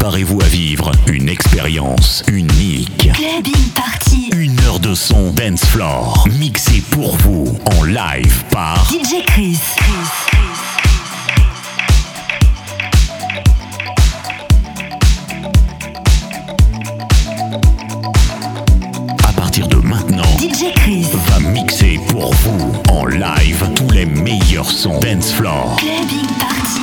Préparez-vous à vivre une expérience unique. Clubbing Party. Une heure de son dance floor mixé pour vous en live par DJ Chris. À partir de maintenant, DJ Chris. va mixer pour vous en live tous les meilleurs sons dance floor. Clubbing Party.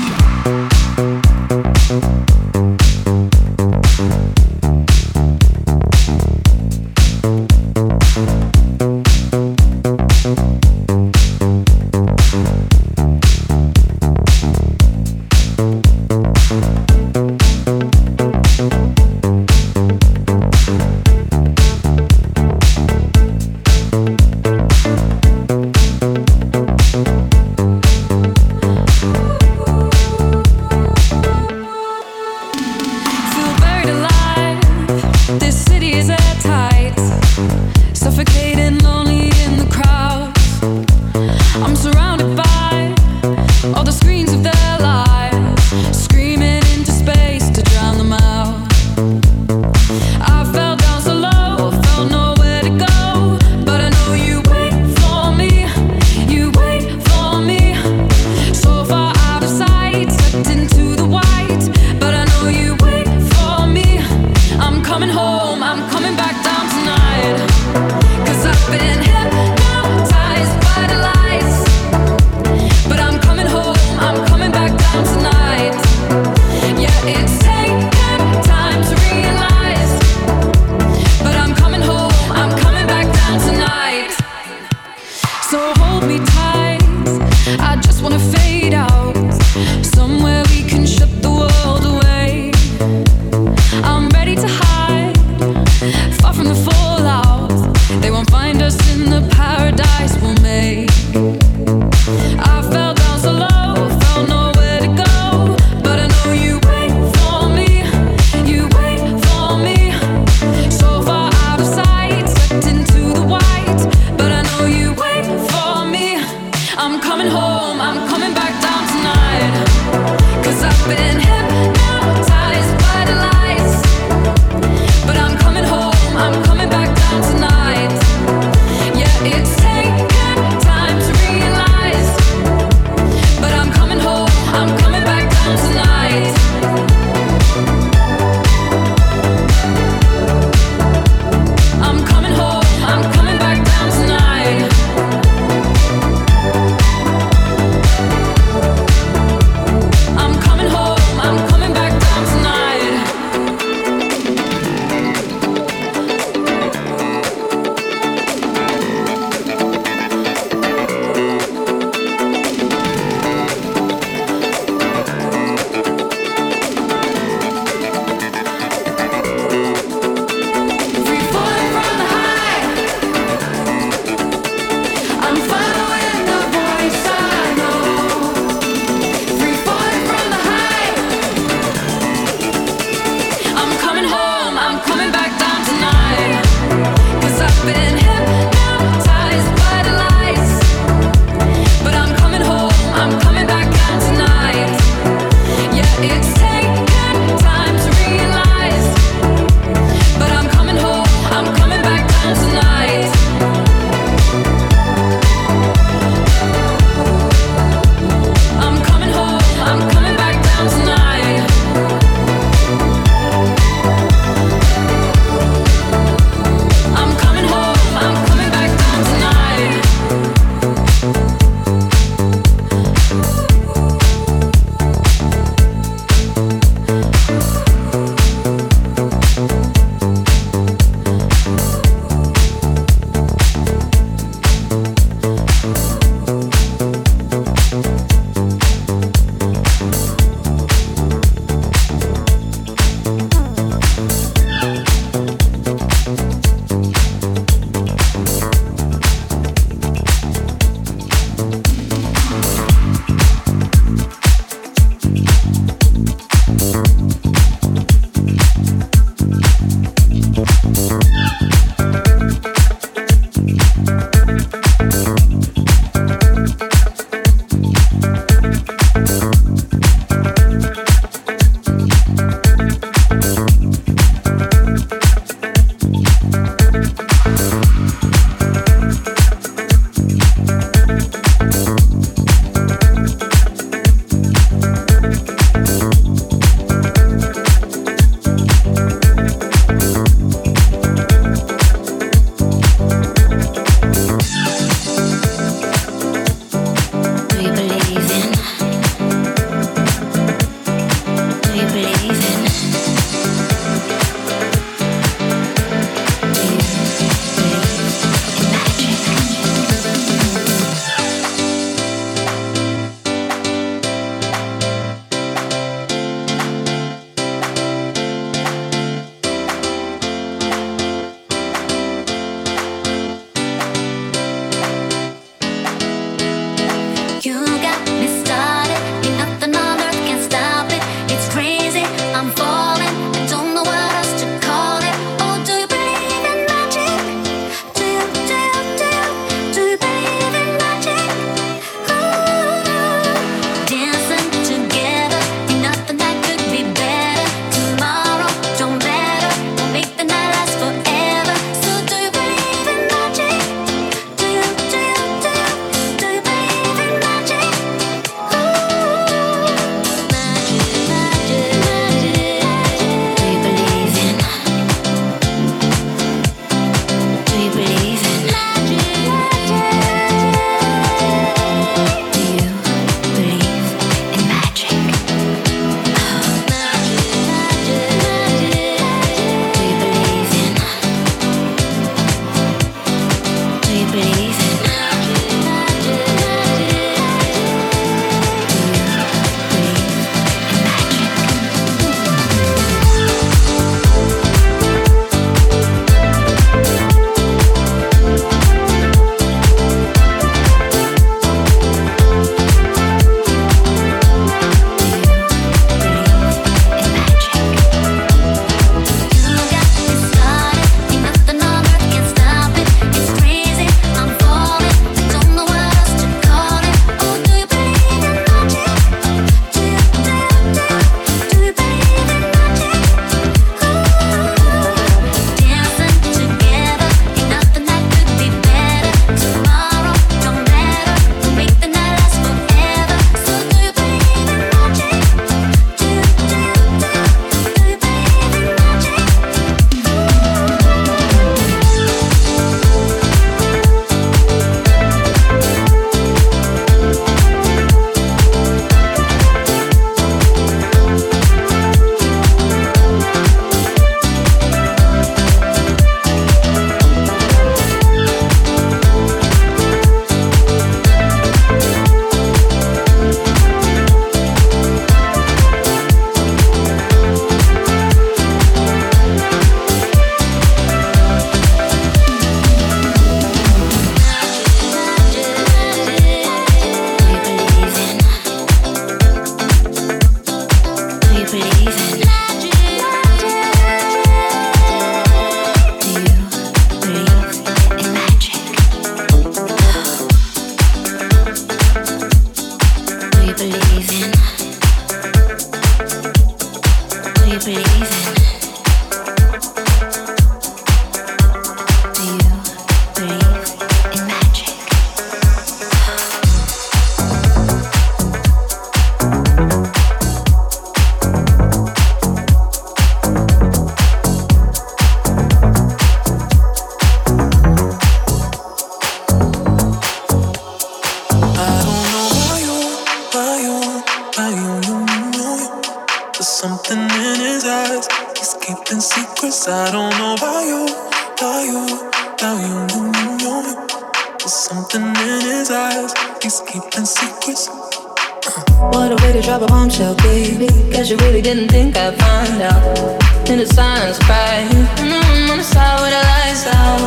Something in his eyes, he's keeping secrets. Uh. What a way to drop a bombshell, baby. Cause you really didn't think I'd find out. In the silence, cry. In the room on the side with the lights out.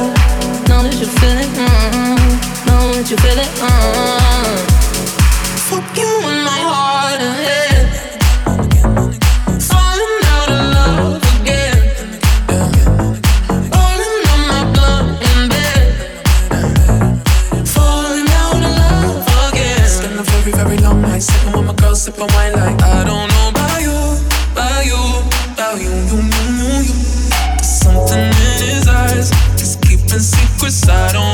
Know that you feel it, mm-hmm. Know that you feel it, mm-hmm. suicidal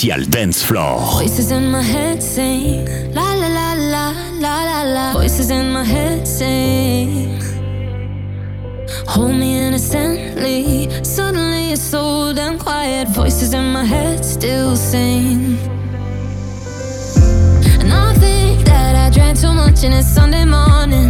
spécial Dance Floor. Voices in my head sing la la la la la la la. Voices in my head sing. Hold me innocently. Suddenly it's so damn quiet. Voices in my head still sing. And I think that I drank too much and it's Sunday morning.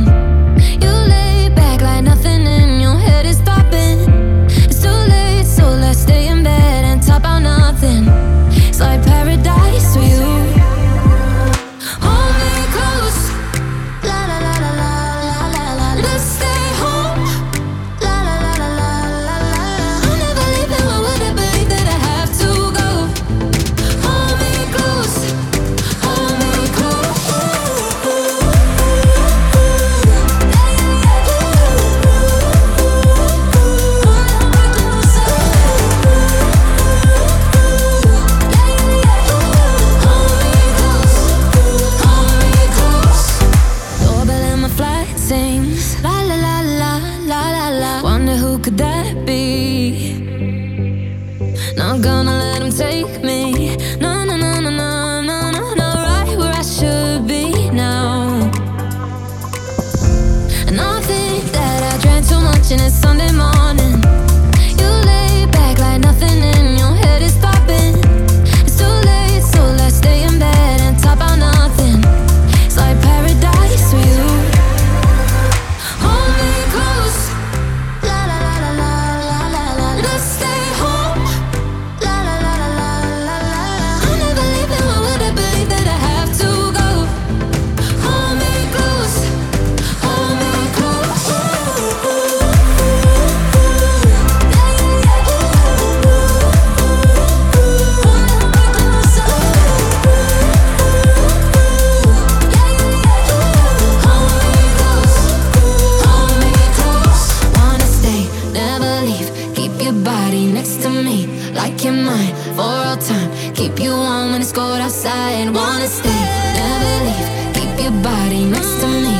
in for all time. Keep you warm when it's cold outside. Wanna stay, never leave. Keep your body next to me.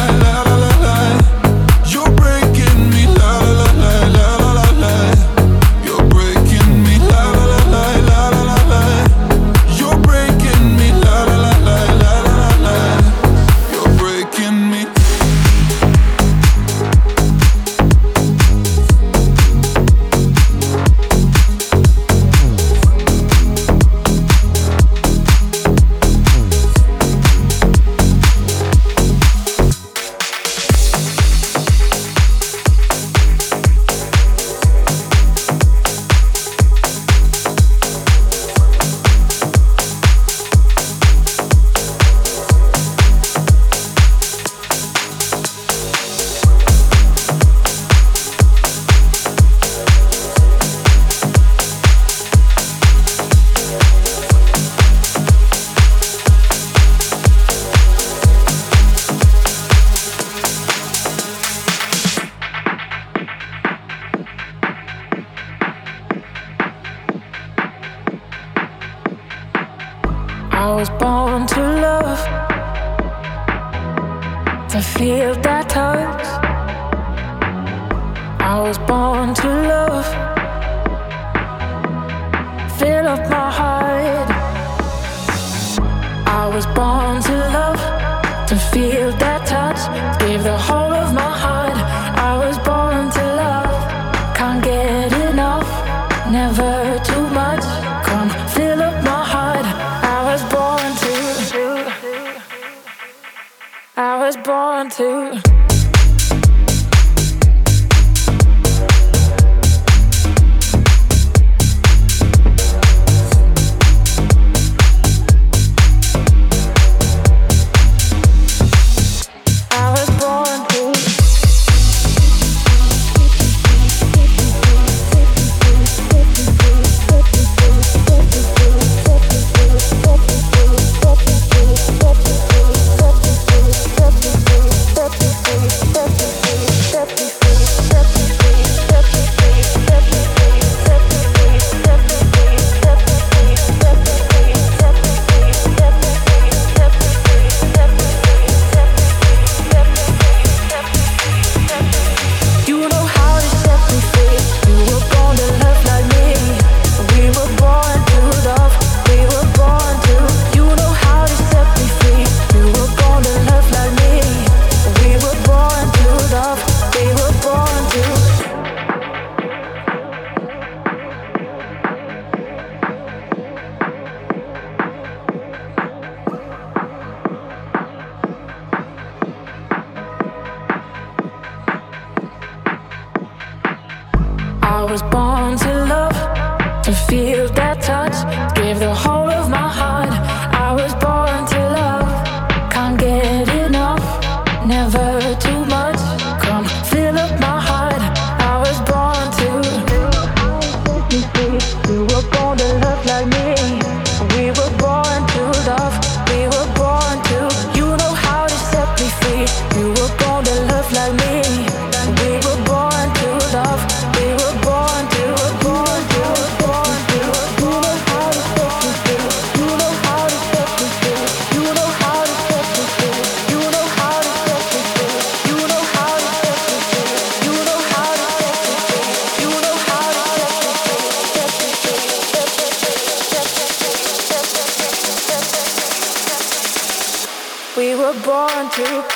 to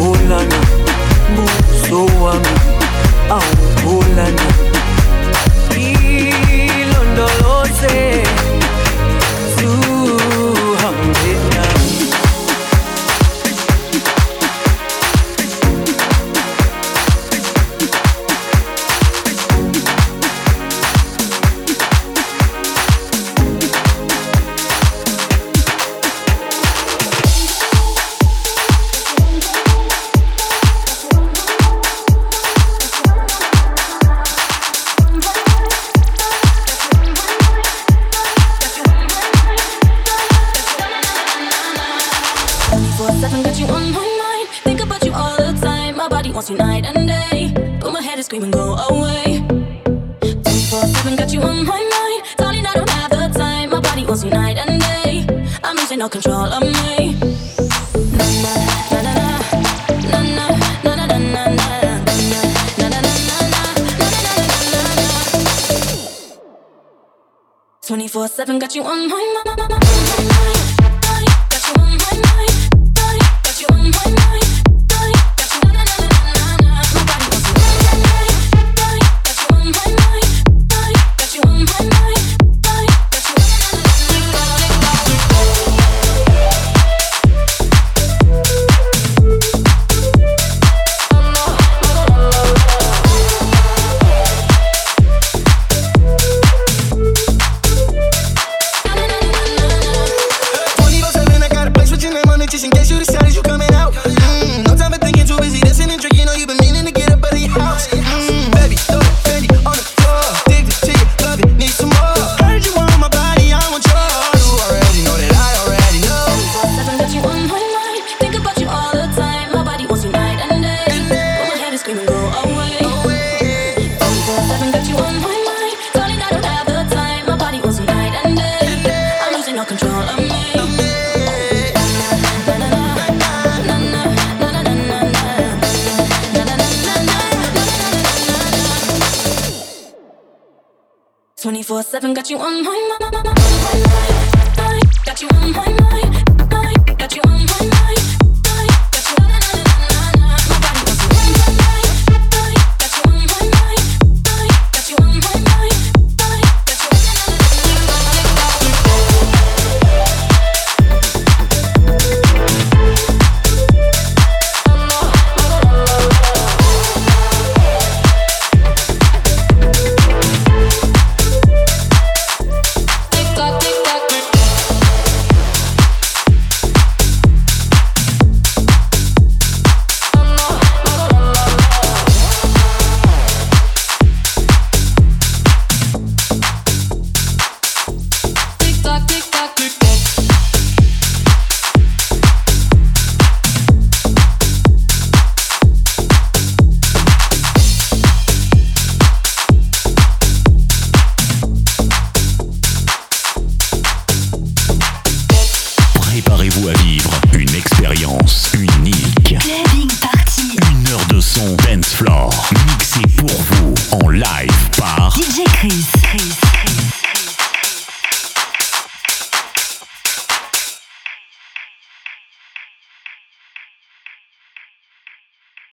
Holana buso wami awuholana ilondoloze you on my mind.